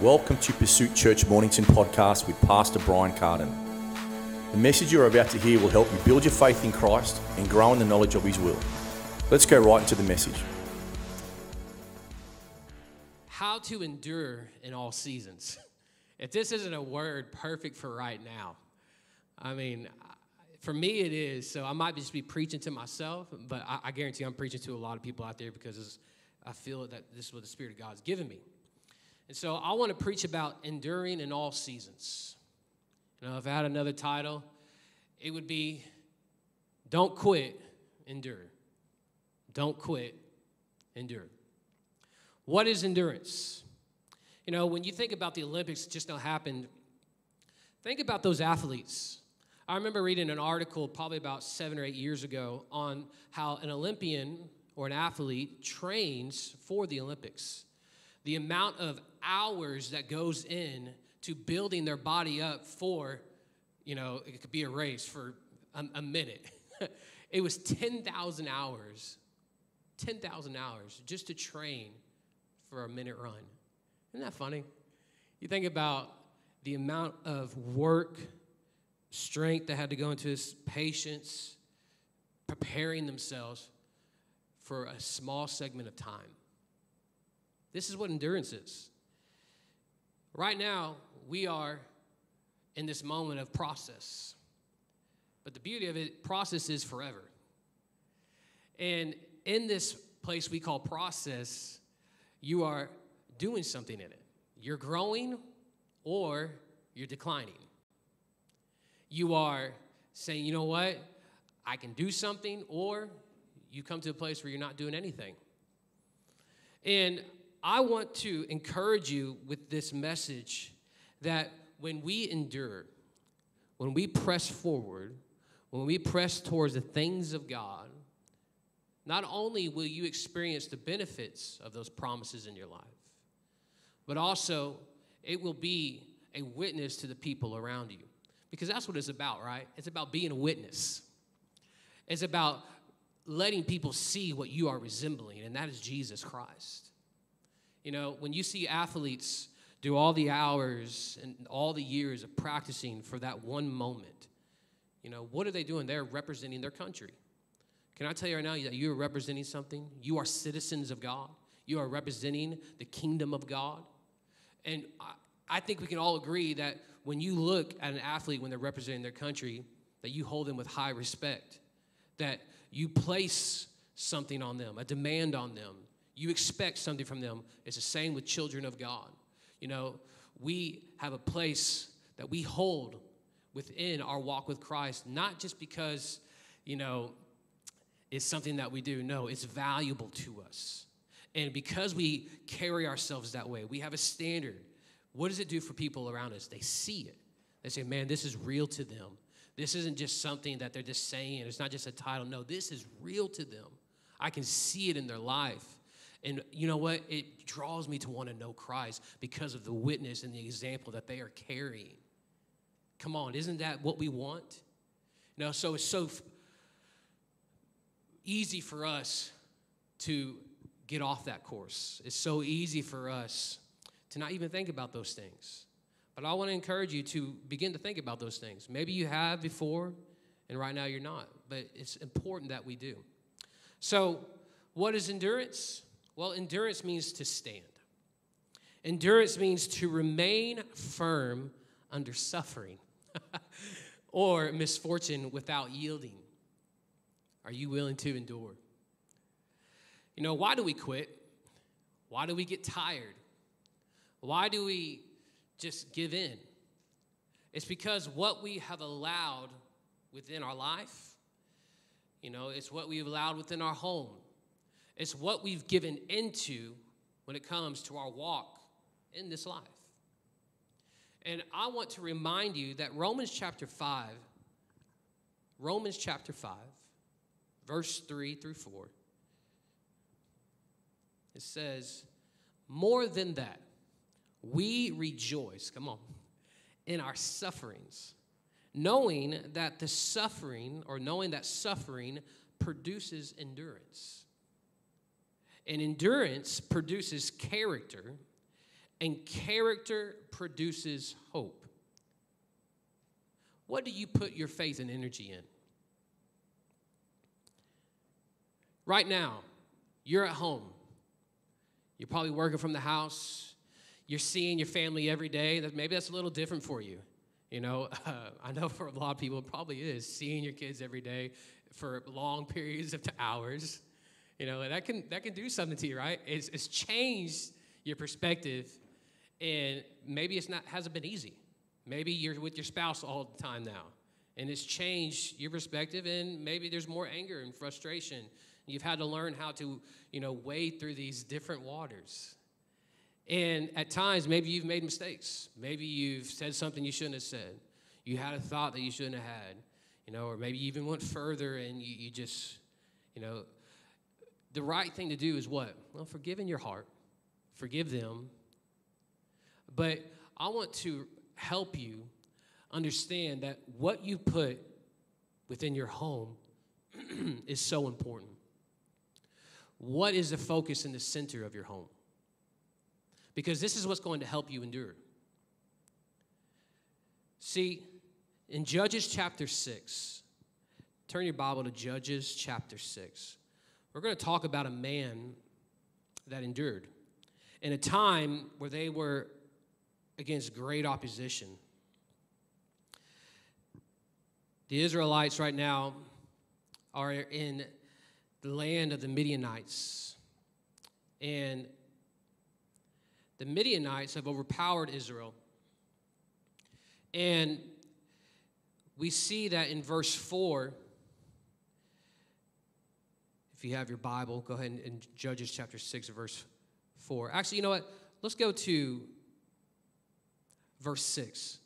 Welcome to Pursuit Church Mornington podcast with Pastor Brian Carden. The message you're about to hear will help you build your faith in Christ and grow in the knowledge of His will. Let's go right into the message. How to endure in all seasons. If this isn't a word perfect for right now, I mean, for me it is. So I might just be preaching to myself, but I, guarantee I'm preaching to a lot of people out there because I feel that this is what the Spirit of God has given me. And so I want to preach about enduring in all seasons. You know, if I had another title, it would be Don't Quit, Endure. Don't quit, endure. What is endurance? You know, when you think about the Olympics just now happened, think about those athletes. I remember reading an article probably about seven or eight years ago on how an Olympian or an athlete trains for the Olympics. The amount of hours that goes in to building their body up for, you know, it could be a race for a, a minute. it was 10,000 hours, 10,000 hours just to train for a minute run. Isn't that funny? You think about the amount of work, strength that had to go into this, patience, preparing themselves for a small segment of time. This is what endurance is. Right now, we are in this moment of process. But the beauty of it, process is forever. And in this place we call process, you are doing something in it. You're growing or you're declining. You are saying, you know what, I can do something, or you come to a place where you're not doing anything. And I want to encourage you with this message that when we endure, when we press forward, when we press towards the things of God, not only will you experience the benefits of those promises in your life, but also it will be a witness to the people around you. Because that's what it's about, right? It's about being a witness. It's about letting people see what you are resembling, and that is Jesus Christ. You know, when you see athletes do all the hours and all the years of practicing for that one moment, you know, what are they doing? They're representing their country. Can I tell you right now that you are representing something? You are citizens of God. You are representing the kingdom of God. And I, I think we can all agree that when you look at an athlete when they're representing their country, that you hold them with high respect, that you place something on them, a demand on them. You expect something from them. It's the same with children of God. You know, we have a place that we hold within our walk with Christ, not just because, you know, it's something that we do. No, it's valuable to us. And because we carry ourselves that way, we have a standard. What does it do for people around us? They see it. They say, man, this is real to them. This isn't just something that they're just saying. It's not just a title. No, this is real to them. I can see it in their life. And you know what? It draws me to want to know Christ because of the witness and the example that they are carrying. Come on, isn't that what we want? You know, so it's so f- easy for us to get off that course. It's so easy for us to not even think about those things. But I want to encourage you to begin to think about those things. Maybe you have before, and right now you're not, but it's important that we do. So, what is endurance? Well, endurance means to stand. Endurance means to remain firm under suffering or misfortune without yielding. Are you willing to endure? You know, why do we quit? Why do we get tired? Why do we just give in? It's because what we have allowed within our life, you know, it's what we've allowed within our home, it's what we've given into when it comes to our walk in this life. And I want to remind you that Romans chapter 5, Romans chapter 5, verse 3 through 4, it says, More than that, we rejoice, come on, in our sufferings, knowing that the suffering, or knowing that suffering produces endurance. And endurance produces character, and character produces hope. What do you put your faith and energy in? Right now, you're at home. You're probably working from the house. You're seeing your family every day. Maybe that's a little different for you. You know, uh, I know for a lot of people it probably is seeing your kids every day for long periods of hours. You know, that can that can do something to you, right? It's, it's changed your perspective, and maybe it's not hasn't been easy. Maybe you're with your spouse all the time now, and it's changed your perspective, and maybe there's more anger and frustration. You've had to learn how to, you know, wade through these different waters. And at times, maybe you've made mistakes. Maybe you've said something you shouldn't have said. You had a thought that you shouldn't have had, you know, or maybe you even went further and you, you just, you know, the right thing to do is what? Well, forgive in your heart, forgive them. But I want to help you understand that what you put within your home is so important. What is the focus in the center of your home? Because this is what's going to help you endure. See, in Judges chapter 6, turn your Bible to Judges chapter 6. We're going to talk about a man that endured in a time where they were against great opposition. The Israelites right now are in the land of the Midianites. And the Midianites have overpowered Israel. And we see that in verse 4 if you have your Bible, go ahead and, Judges chapter 6, verse 4. Actually, you know what? Let's go to verse 6.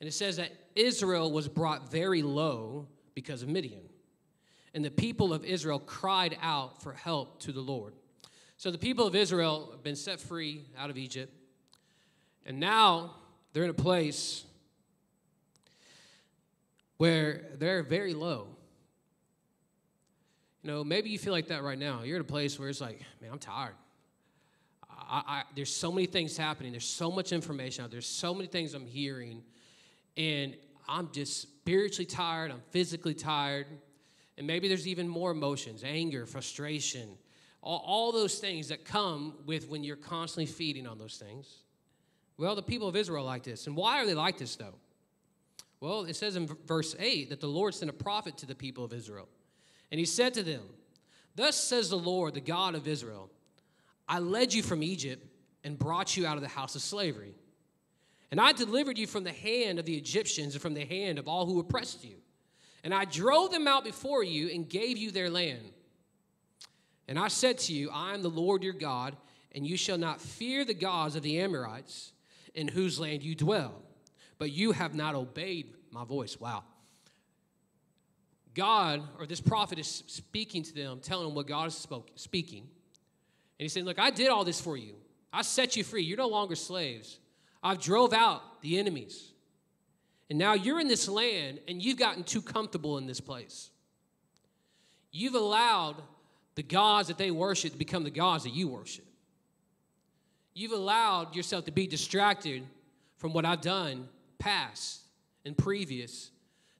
And it says that Israel was brought very low because of Midian. And the people of Israel cried out for help to the Lord. So the people of Israel have been set free out of Egypt. And now they're in a place where they're very low. Know, maybe you feel like that right now. You're at a place where it's like, man, I'm tired. I, I, there's so many things happening. There's so much information out there. There's so many things I'm hearing. And I'm just spiritually tired. I'm physically tired. And maybe there's even more emotions anger, frustration, all, all those things that come with when you're constantly feeding on those things. Well, the people of Israel like this. And why are they like this, though? Well, it says in verse 8 that the Lord sent a prophet to the people of Israel. And he said to them, Thus says the Lord, the God of Israel I led you from Egypt and brought you out of the house of slavery. And I delivered you from the hand of the Egyptians and from the hand of all who oppressed you. And I drove them out before you and gave you their land. And I said to you, I am the Lord your God, and you shall not fear the gods of the Amorites in whose land you dwell. But you have not obeyed my voice. Wow. God, or this prophet is speaking to them, telling them what God is spoke, speaking. And he's saying, Look, I did all this for you. I set you free. You're no longer slaves. I've drove out the enemies. And now you're in this land and you've gotten too comfortable in this place. You've allowed the gods that they worship to become the gods that you worship. You've allowed yourself to be distracted from what I've done past and previous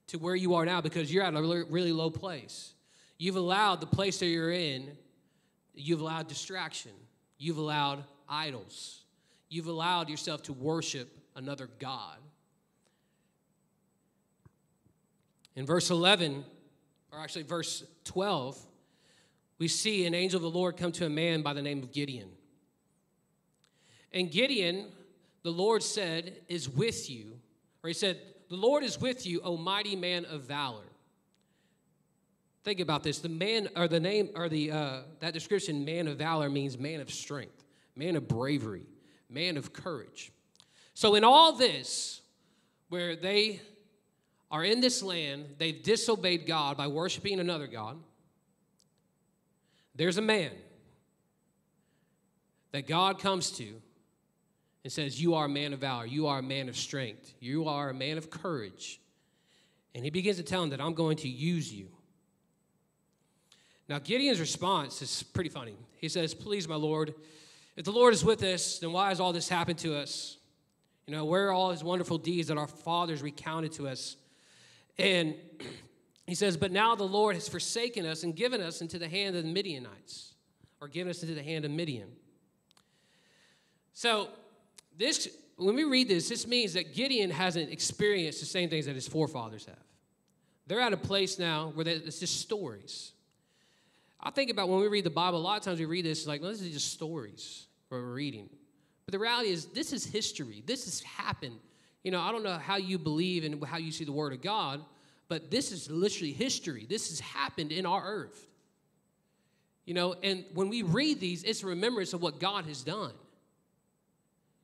to where you are now because you're at a really low place. You've allowed the place that you're in, you've allowed distraction, you've allowed idols, you've allowed yourself to worship another God. In verse 11, or actually verse 12, we see an angel of the Lord come to a man by the name of Gideon. And Gideon, the Lord said, is with you. Or he said, the Lord is with you, O mighty man of valor. Think about this. The man, or the name, or the uh, that description, man of valor, means man of strength, man of bravery, man of courage. So in all this, where they are in this land, they've disobeyed God by worshiping another God. There's a man that God comes to and says, You are a man of valor. You are a man of strength. You are a man of courage. And he begins to tell him that I'm going to use you. Now, Gideon's response is pretty funny. He says, Please, my Lord, If the Lord is with us, then why has all this happened to us? You know, where are all his wonderful deeds that our fathers recounted to us? And he says, But now the Lord has forsaken us and given us into the hand of the Midianites, or given us into the hand of Midian. So, this, when we read this, this means that Gideon hasn't experienced the same things that his forefathers have. They're at a place now where it's just stories. I think about when we read the Bible, a lot of times we read this like, well, this is just stories we're reading. But the reality is, this is history. This has happened. You know, I don't know how you believe and how you see the Word of God, but this is literally history. This has happened in our earth. You know, and when we read these, it's a remembrance of what God has done.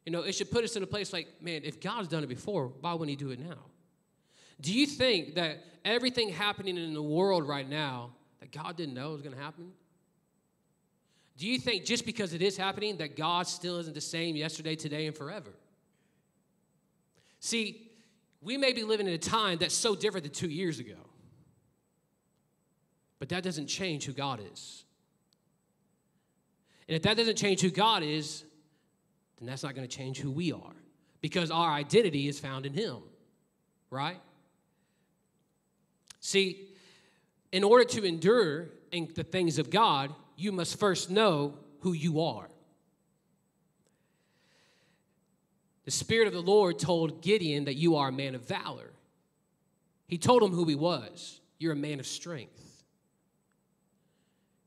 You know, it should put us in a place like, man, if God's done it before, why wouldn't He do it now? Do you think that everything happening in the world right now that God didn't know was going to happen? Do you think just because it is happening that God still isn't the same yesterday, today, and forever? See, we may be living in a time that's so different than two years ago, but that doesn't change who God is. And if that doesn't change who God is, then that's not going to change who we are because our identity is found in Him, right? See, in order to endure in the things of God, you must first know who you are. The Spirit of the Lord told Gideon that you are a man of valor. He told him who he was. You're a man of strength.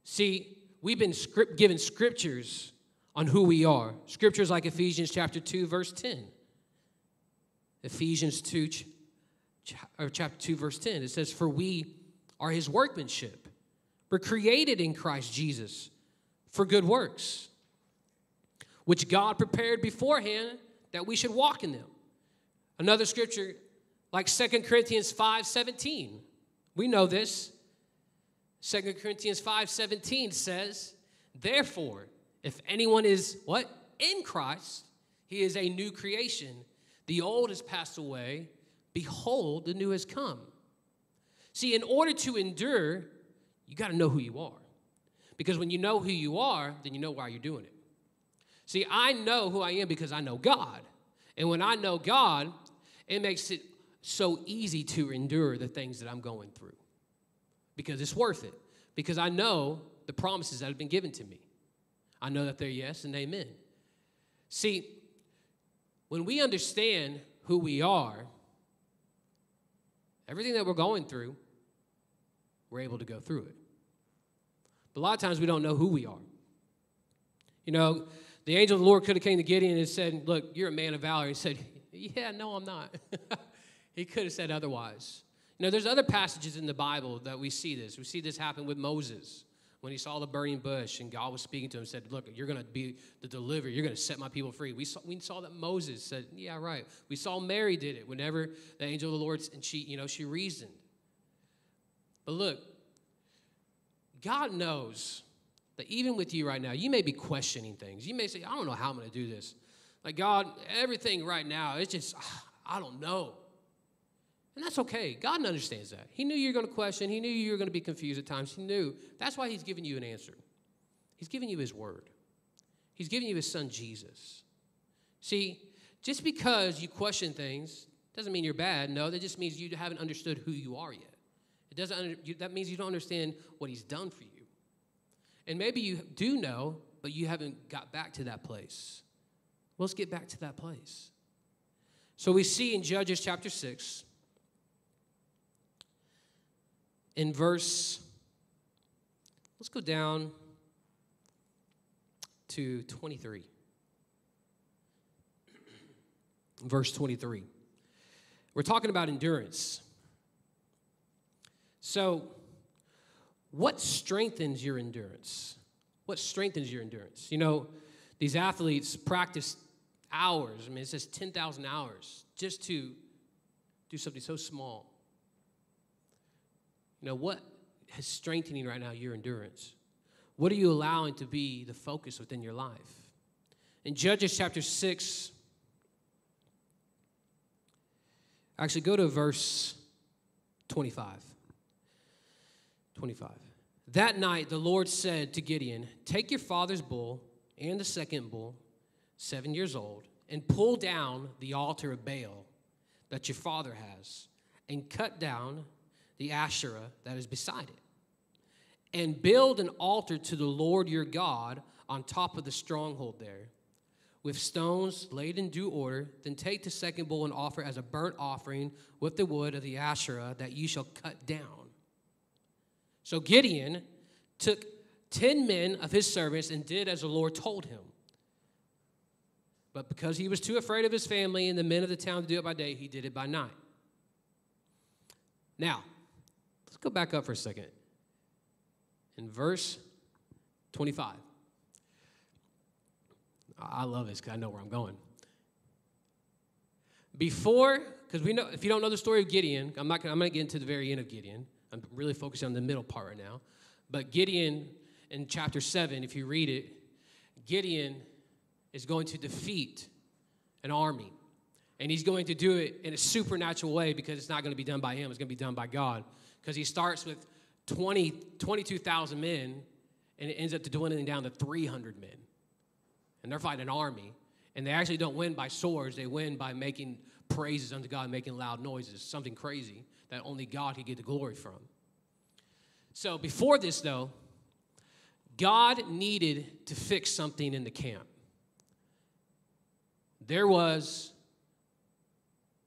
See, we've been script, given scriptures on who we are. Scriptures like Ephesians chapter 2, verse 10. Ephesians 2, or chapter 2, verse 10. It says, For we are his workmanship. We're created in Christ Jesus for good works, which God prepared beforehand that we should walk in them. Another scripture, like Second Corinthians 5 17. We know this. Second Corinthians 5 17 says, Therefore, if anyone is what? In Christ, he is a new creation. The old has passed away. Behold, the new has come. See, in order to endure, you got to know who you are. Because when you know who you are, then you know why you're doing it. See, I know who I am because I know God. And when I know God, it makes it so easy to endure the things that I'm going through because it's worth it. Because I know the promises that have been given to me. I know that they're yes and amen. See, when we understand who we are, everything that we're going through, we're able to go through it. But a lot of times we don't know who we are. You know, the angel of the Lord could have came to Gideon and said, Look, you're a man of valor. He said, Yeah, no, I'm not. he could have said otherwise. You know, there's other passages in the Bible that we see this. We see this happen with Moses when he saw the burning bush and God was speaking to him said, Look, you're going to be the deliverer. You're going to set my people free. We saw, we saw that Moses said, Yeah, right. We saw Mary did it whenever the angel of the Lord, and she, you know, she reasoned. But look, God knows that even with you right now, you may be questioning things. You may say, I don't know how I'm going to do this. Like, God, everything right now, it's just, I don't know. And that's okay. God understands that. He knew you were going to question. He knew you were going to be confused at times. He knew. That's why He's giving you an answer. He's giving you His word, He's giving you His Son, Jesus. See, just because you question things doesn't mean you're bad. No, that just means you haven't understood who you are yet. It doesn't that means you don't understand what he's done for you. And maybe you do know, but you haven't got back to that place. Well, let's get back to that place. So we see in Judges chapter 6, in verse, let's go down to 23. Verse 23. We're talking about endurance. So, what strengthens your endurance? What strengthens your endurance? You know, these athletes practice hours. I mean, it says 10,000 hours just to do something so small. You know, what is strengthening right now your endurance? What are you allowing to be the focus within your life? In Judges chapter 6, actually go to verse 25. 25. That night, the Lord said to Gideon, Take your father's bull, and the second bull, seven years old, and pull down the altar of Baal that your father has, and cut down the Asherah that is beside it, and build an altar to the Lord your God on top of the stronghold there, with stones laid in due order. Then take the second bull and offer as a burnt offering with the wood of the Asherah that you shall cut down. So Gideon took ten men of his servants and did as the Lord told him. But because he was too afraid of his family and the men of the town to do it by day, he did it by night. Now, go back up for a second. In verse 25. I love this because I know where I'm going. Before, because we know, if you don't know the story of Gideon, I'm not. Gonna, I'm going to get into the very end of Gideon. I'm really focusing on the middle part right now. But Gideon, in chapter seven, if you read it, Gideon is going to defeat an army. And he's going to do it in a supernatural way because it's not going to be done by him, it's going to be done by God. Because he starts with 20, 22,000 men and it ends up to dwindling down to 300 men. And they're fighting an army. And they actually don't win by swords, they win by making praises unto God, making loud noises, something crazy that only God could get the glory from. So before this, though, God needed to fix something in the camp there was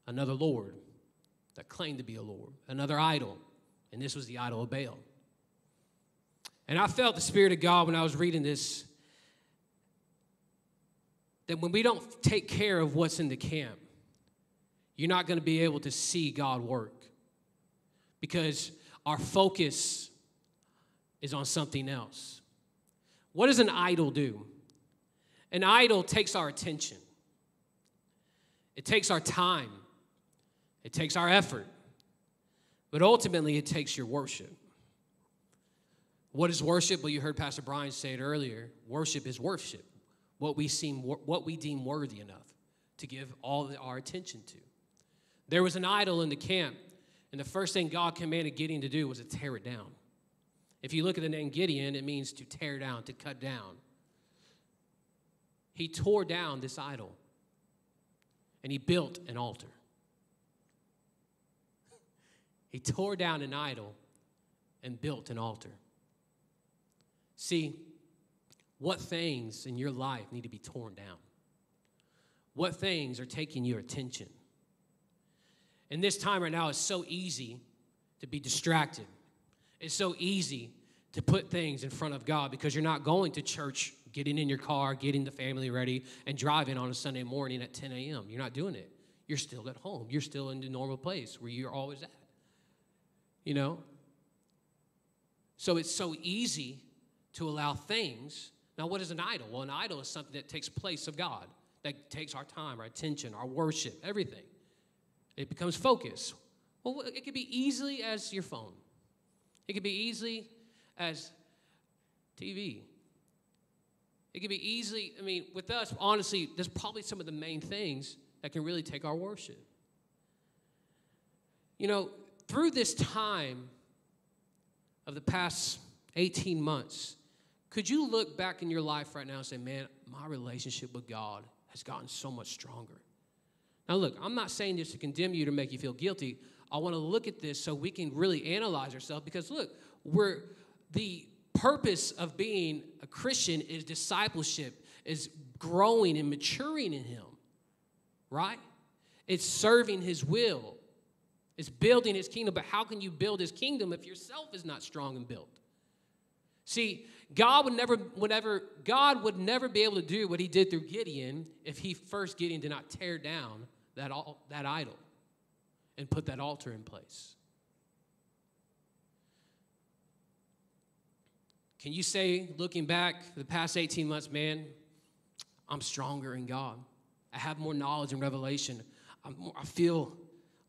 another Lord that claimed to be a Lord, another idol, and this was the idol of Baal. And I felt the Spirit of God when I was reading this that when we don't take care of what's in the camp, you're not going to be able to see God work because our focus is on something else. What does an idol do? An idol takes our attention. It takes our time, it takes our effort, but ultimately it takes your worship. What is worship? Well, you heard Pastor Brian say it earlier. Worship is worship, what we seem, what we deem worthy enough to give all our attention to. There was an idol in the camp, and the first thing God commanded Gideon to do was to tear it down. If you look at the name Gideon, it means to tear down, to cut down. He tore down this idol and he built an altar. He tore down an idol and built an altar. See, what things in your life need to be torn down? What things are taking your attention? In this time right now, it's so easy to be distracted. It's so easy to put things in front of God because you're not going to church getting in your car, getting the family ready, and driving on a Sunday morning at 10 a.m. You're not doing it. You're still at home. You're still in the normal place where you're always at. You know? So it's so easy to allow things. Now, what is an idol? Well, an idol is something that takes place of God, that takes our time, our attention, our worship, everything. It becomes focus. Well, it could be easily as your phone. It could be easily as TV. It could be easily, I mean, with us, honestly, there's probably some of the main things that can really take our worship. You know, through this time of the past 18 months, could you look back in your life right now and say, man, my relationship with God has gotten so much stronger? Now, look, I'm not saying this to condemn you to make you feel guilty. I want to look at this so we can really analyze ourselves because, look, we're the purpose of being a Christian is discipleship, is growing and maturing in Him, right? It's serving His will, it's building His kingdom. But how can you build His kingdom if yourself is not strong and built? See, God would never, whatever, God would never be able to do what He did through Gideon if He first Gideon did not tear down that, all, that idol and put that altar in place. Can you say, looking back the past 18 months, man, I'm stronger in God? I have more knowledge and revelation. More, i feel,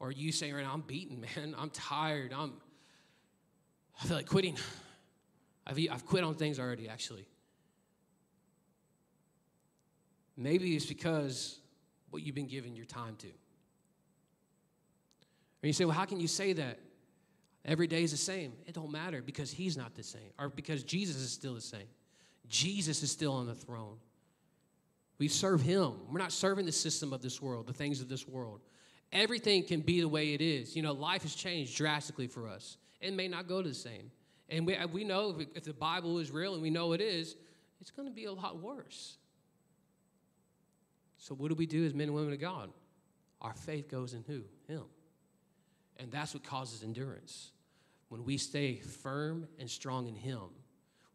or you say right now, I'm beaten, man. I'm tired. I'm, I feel like quitting. I've, I've quit on things already, actually. Maybe it's because what you've been giving your time to. And you say, well, how can you say that? Every day is the same. It don't matter because he's not the same or because Jesus is still the same. Jesus is still on the throne. We serve Him. We're not serving the system of this world, the things of this world. Everything can be the way it is. You know, life has changed drastically for us. It may not go the same. And we, we know if, if the Bible is real and we know it is, it's going to be a lot worse. So, what do we do as men and women of God? Our faith goes in who? Him. And that's what causes endurance. When we stay firm and strong in Him,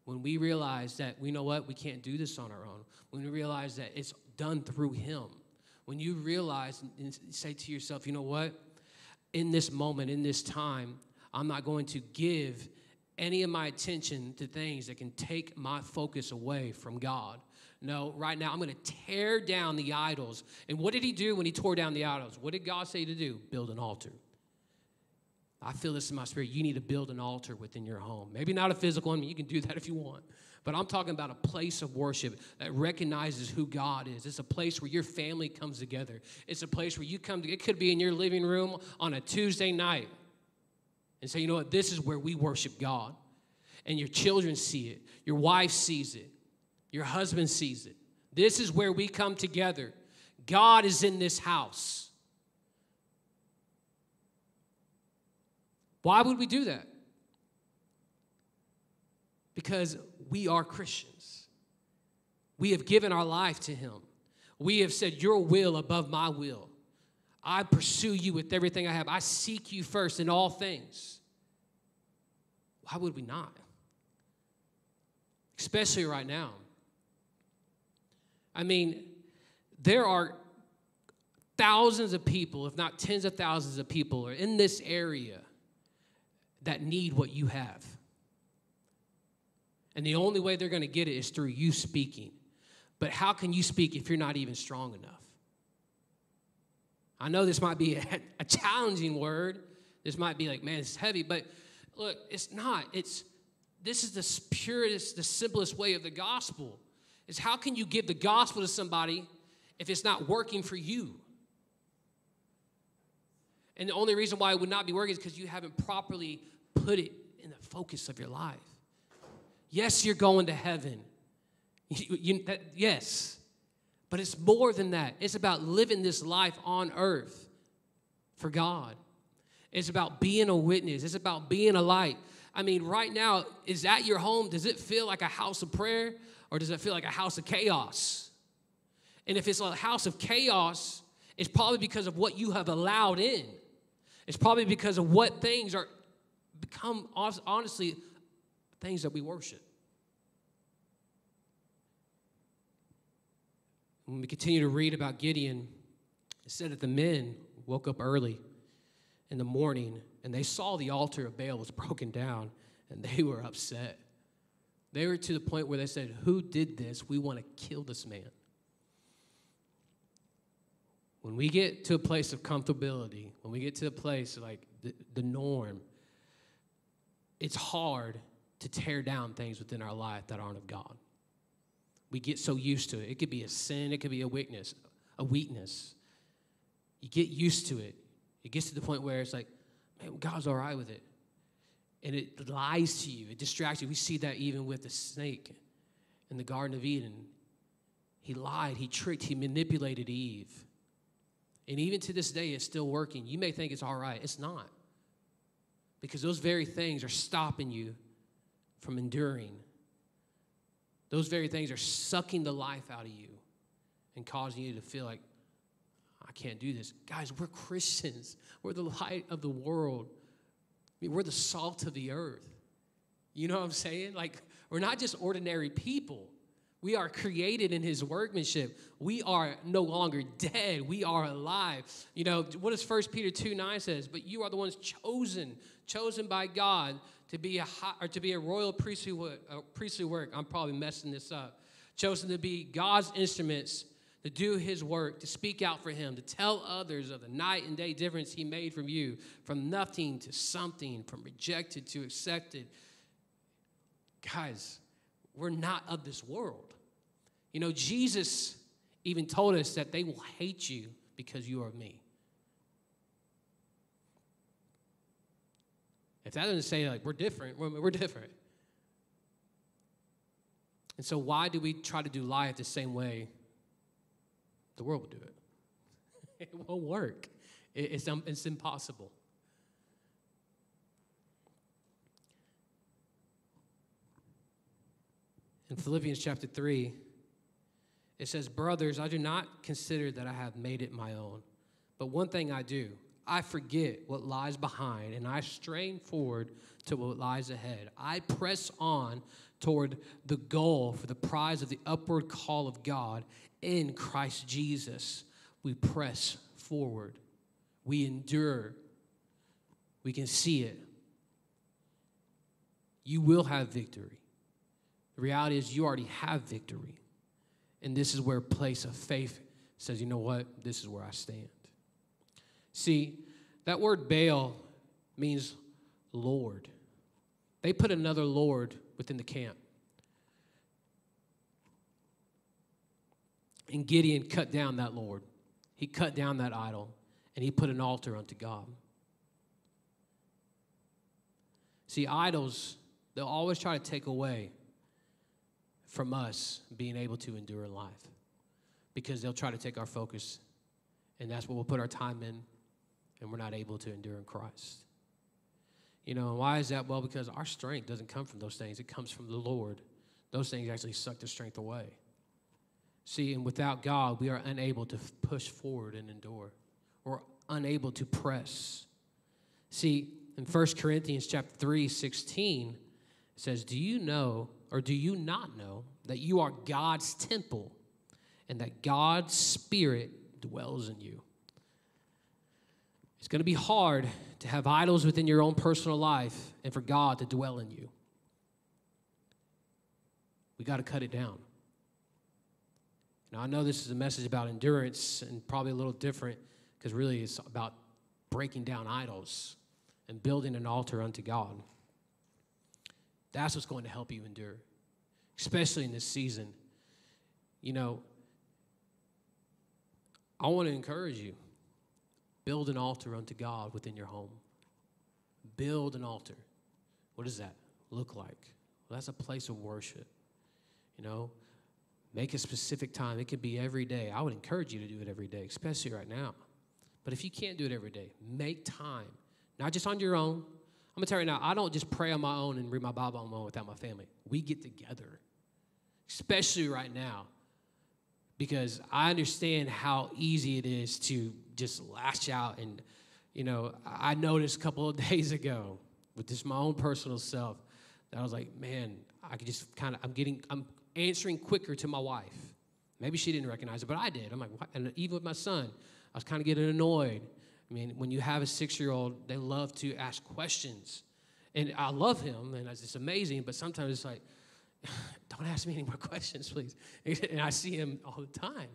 when we realize that we know what, we can't do this on our own, when we realize that it's done through Him, when you realize and say to yourself, you know what, in this moment, in this time, I'm not going to give any of my attention to things that can take my focus away from God. No, right now I'm going to tear down the idols. And what did he do when he tore down the idols? What did God say to do? Build an altar. I feel this in my spirit. You need to build an altar within your home. Maybe not a physical one, you can do that if you want. But I'm talking about a place of worship that recognizes who God is. It's a place where your family comes together. It's a place where you come to, it could be in your living room on a Tuesday night and say, you know what, this is where we worship God. And your children see it, your wife sees it, your husband sees it. This is where we come together. God is in this house. Why would we do that? Because we are Christians. We have given our life to Him. We have said, Your will above my will. I pursue you with everything I have. I seek you first in all things. Why would we not? Especially right now. I mean, there are thousands of people, if not tens of thousands of people, are in this area that need what you have. And the only way they're going to get it is through you speaking. But how can you speak if you're not even strong enough? I know this might be a, a challenging word. This might be like, man, it's heavy, but look, it's not. It's this is the purest, the simplest way of the gospel. Is how can you give the gospel to somebody if it's not working for you? And the only reason why it would not be working is because you haven't properly put it in the focus of your life. Yes, you're going to heaven. You, you, that, yes. But it's more than that. It's about living this life on earth for God. It's about being a witness. It's about being a light. I mean, right now, is that your home? Does it feel like a house of prayer or does it feel like a house of chaos? And if it's a house of chaos, it's probably because of what you have allowed in. It's probably because of what things are become honestly things that we worship. When we continue to read about Gideon, it said that the men woke up early in the morning and they saw the altar of Baal was broken down and they were upset. They were to the point where they said, Who did this? We want to kill this man. When we get to a place of comfortability, when we get to a place like the, the norm, it's hard to tear down things within our life that aren't of God. We get so used to it. It could be a sin, it could be a weakness, a weakness. You get used to it. It gets to the point where it's like, man, God's all right with it. And it lies to you, it distracts you. We see that even with the snake in the Garden of Eden. He lied, he tricked, he manipulated Eve. And even to this day, it's still working. You may think it's all right, it's not. Because those very things are stopping you from enduring those very things are sucking the life out of you and causing you to feel like, I can't do this. Guys, we're Christians. We're the light of the world. I mean, we're the salt of the earth. You know what I'm saying? Like, we're not just ordinary people. We are created in his workmanship. We are no longer dead. We are alive. You know, what does 1 Peter 2 9 says? But you are the ones chosen, chosen by God to be a high, or to be a royal priesthood, uh, priestly work. I'm probably messing this up. Chosen to be God's instruments to do his work, to speak out for him, to tell others of the night and day difference he made from you, from nothing to something, from rejected to accepted. Guys, we're not of this world. You know, Jesus even told us that they will hate you because you are me. If that doesn't say like we're different, we're, we're different. And so, why do we try to do life the same way the world will do it. It won't work. It's, um, it's impossible. In Philippians chapter 3, it says, Brothers, I do not consider that I have made it my own. But one thing I do, I forget what lies behind and I strain forward to what lies ahead. I press on toward the goal for the prize of the upward call of God in Christ Jesus. We press forward, we endure, we can see it. You will have victory. The reality is, you already have victory. And this is where place of faith says, you know what? This is where I stand. See, that word Baal means Lord. They put another Lord within the camp. And Gideon cut down that Lord. He cut down that idol and he put an altar unto God. See, idols, they'll always try to take away from us being able to endure life because they'll try to take our focus, and that's what we'll put our time in, and we're not able to endure in Christ. You know, and why is that? Well, because our strength doesn't come from those things, it comes from the Lord. Those things actually suck the strength away. See, and without God, we are unable to push forward and endure. We're unable to press. See, in 1 Corinthians chapter 3, 16, it says, Do you know or do you not know that you are God's temple and that God's Spirit dwells in you? It's going to be hard to have idols within your own personal life and for God to dwell in you. We got to cut it down. Now, I know this is a message about endurance and probably a little different because really it's about breaking down idols and building an altar unto God. That's what's going to help you endure, especially in this season. You know, I want to encourage you build an altar unto God within your home. Build an altar. What does that look like? Well, that's a place of worship. You know, Make a specific time. It could be every day. I would encourage you to do it every day, especially right now. But if you can't do it every day, make time. Not just on your own. I'm gonna tell you now, I don't just pray on my own and read my Bible on my own without my family. We get together, especially right now, because I understand how easy it is to just lash out. And, you know, I noticed a couple of days ago with just my own personal self that I was like, man, I could just kind of, I'm getting, I'm answering quicker to my wife. Maybe she didn't recognize it, but I did. I'm like, what? and even with my son, I was kind of getting annoyed. I mean, when you have a six year old, they love to ask questions. And I love him, and it's amazing, but sometimes it's like, don't ask me any more questions, please. And I see him all the time.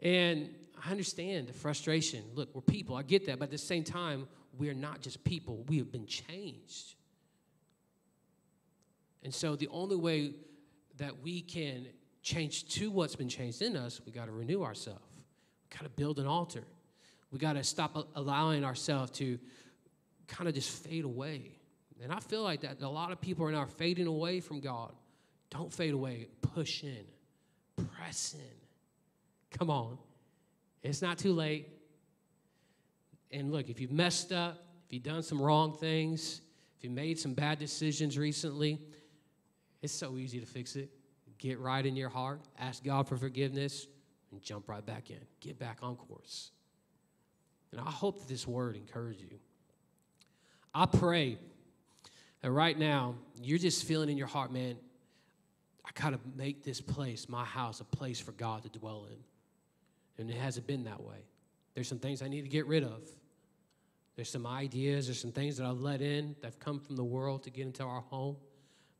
And I understand the frustration. Look, we're people, I get that, but at the same time, we're not just people, we have been changed. And so the only way that we can change to what's been changed in us, we got to renew ourselves. We got to build an altar. We got to stop allowing ourselves to kind of just fade away. And I feel like that a lot of people are now fading away from God. Don't fade away. Push in. Press in. Come on. It's not too late. And look, if you've messed up, if you've done some wrong things, if you made some bad decisions recently, it's so easy to fix it. Get right in your heart, ask God for forgiveness, and jump right back in. Get back on course. And I hope that this word encourages you. I pray that right now you're just feeling in your heart, man, I gotta make this place, my house, a place for God to dwell in. And it hasn't been that way. There's some things I need to get rid of. There's some ideas, there's some things that I've let in that have come from the world to get into our home.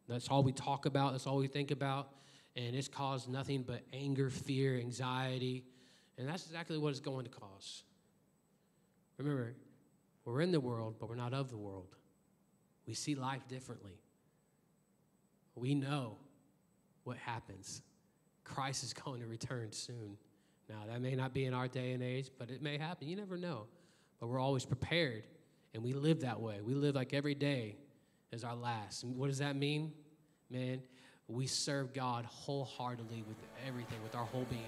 That's all we talk about, that's all we think about. And it's caused nothing but anger, fear, anxiety. And that's exactly what it's going to cause. Remember, we're in the world, but we're not of the world. We see life differently. We know what happens. Christ is going to return soon. Now, that may not be in our day and age, but it may happen. You never know. But we're always prepared, and we live that way. We live like every day is our last. What does that mean? Man, we serve God wholeheartedly with everything, with our whole being.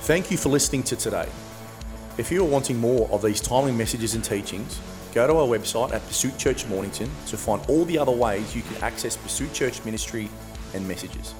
Thank you for listening to today. If you are wanting more of these timely messages and teachings, go to our website at Pursuit Church Mornington to find all the other ways you can access Pursuit Church ministry and messages.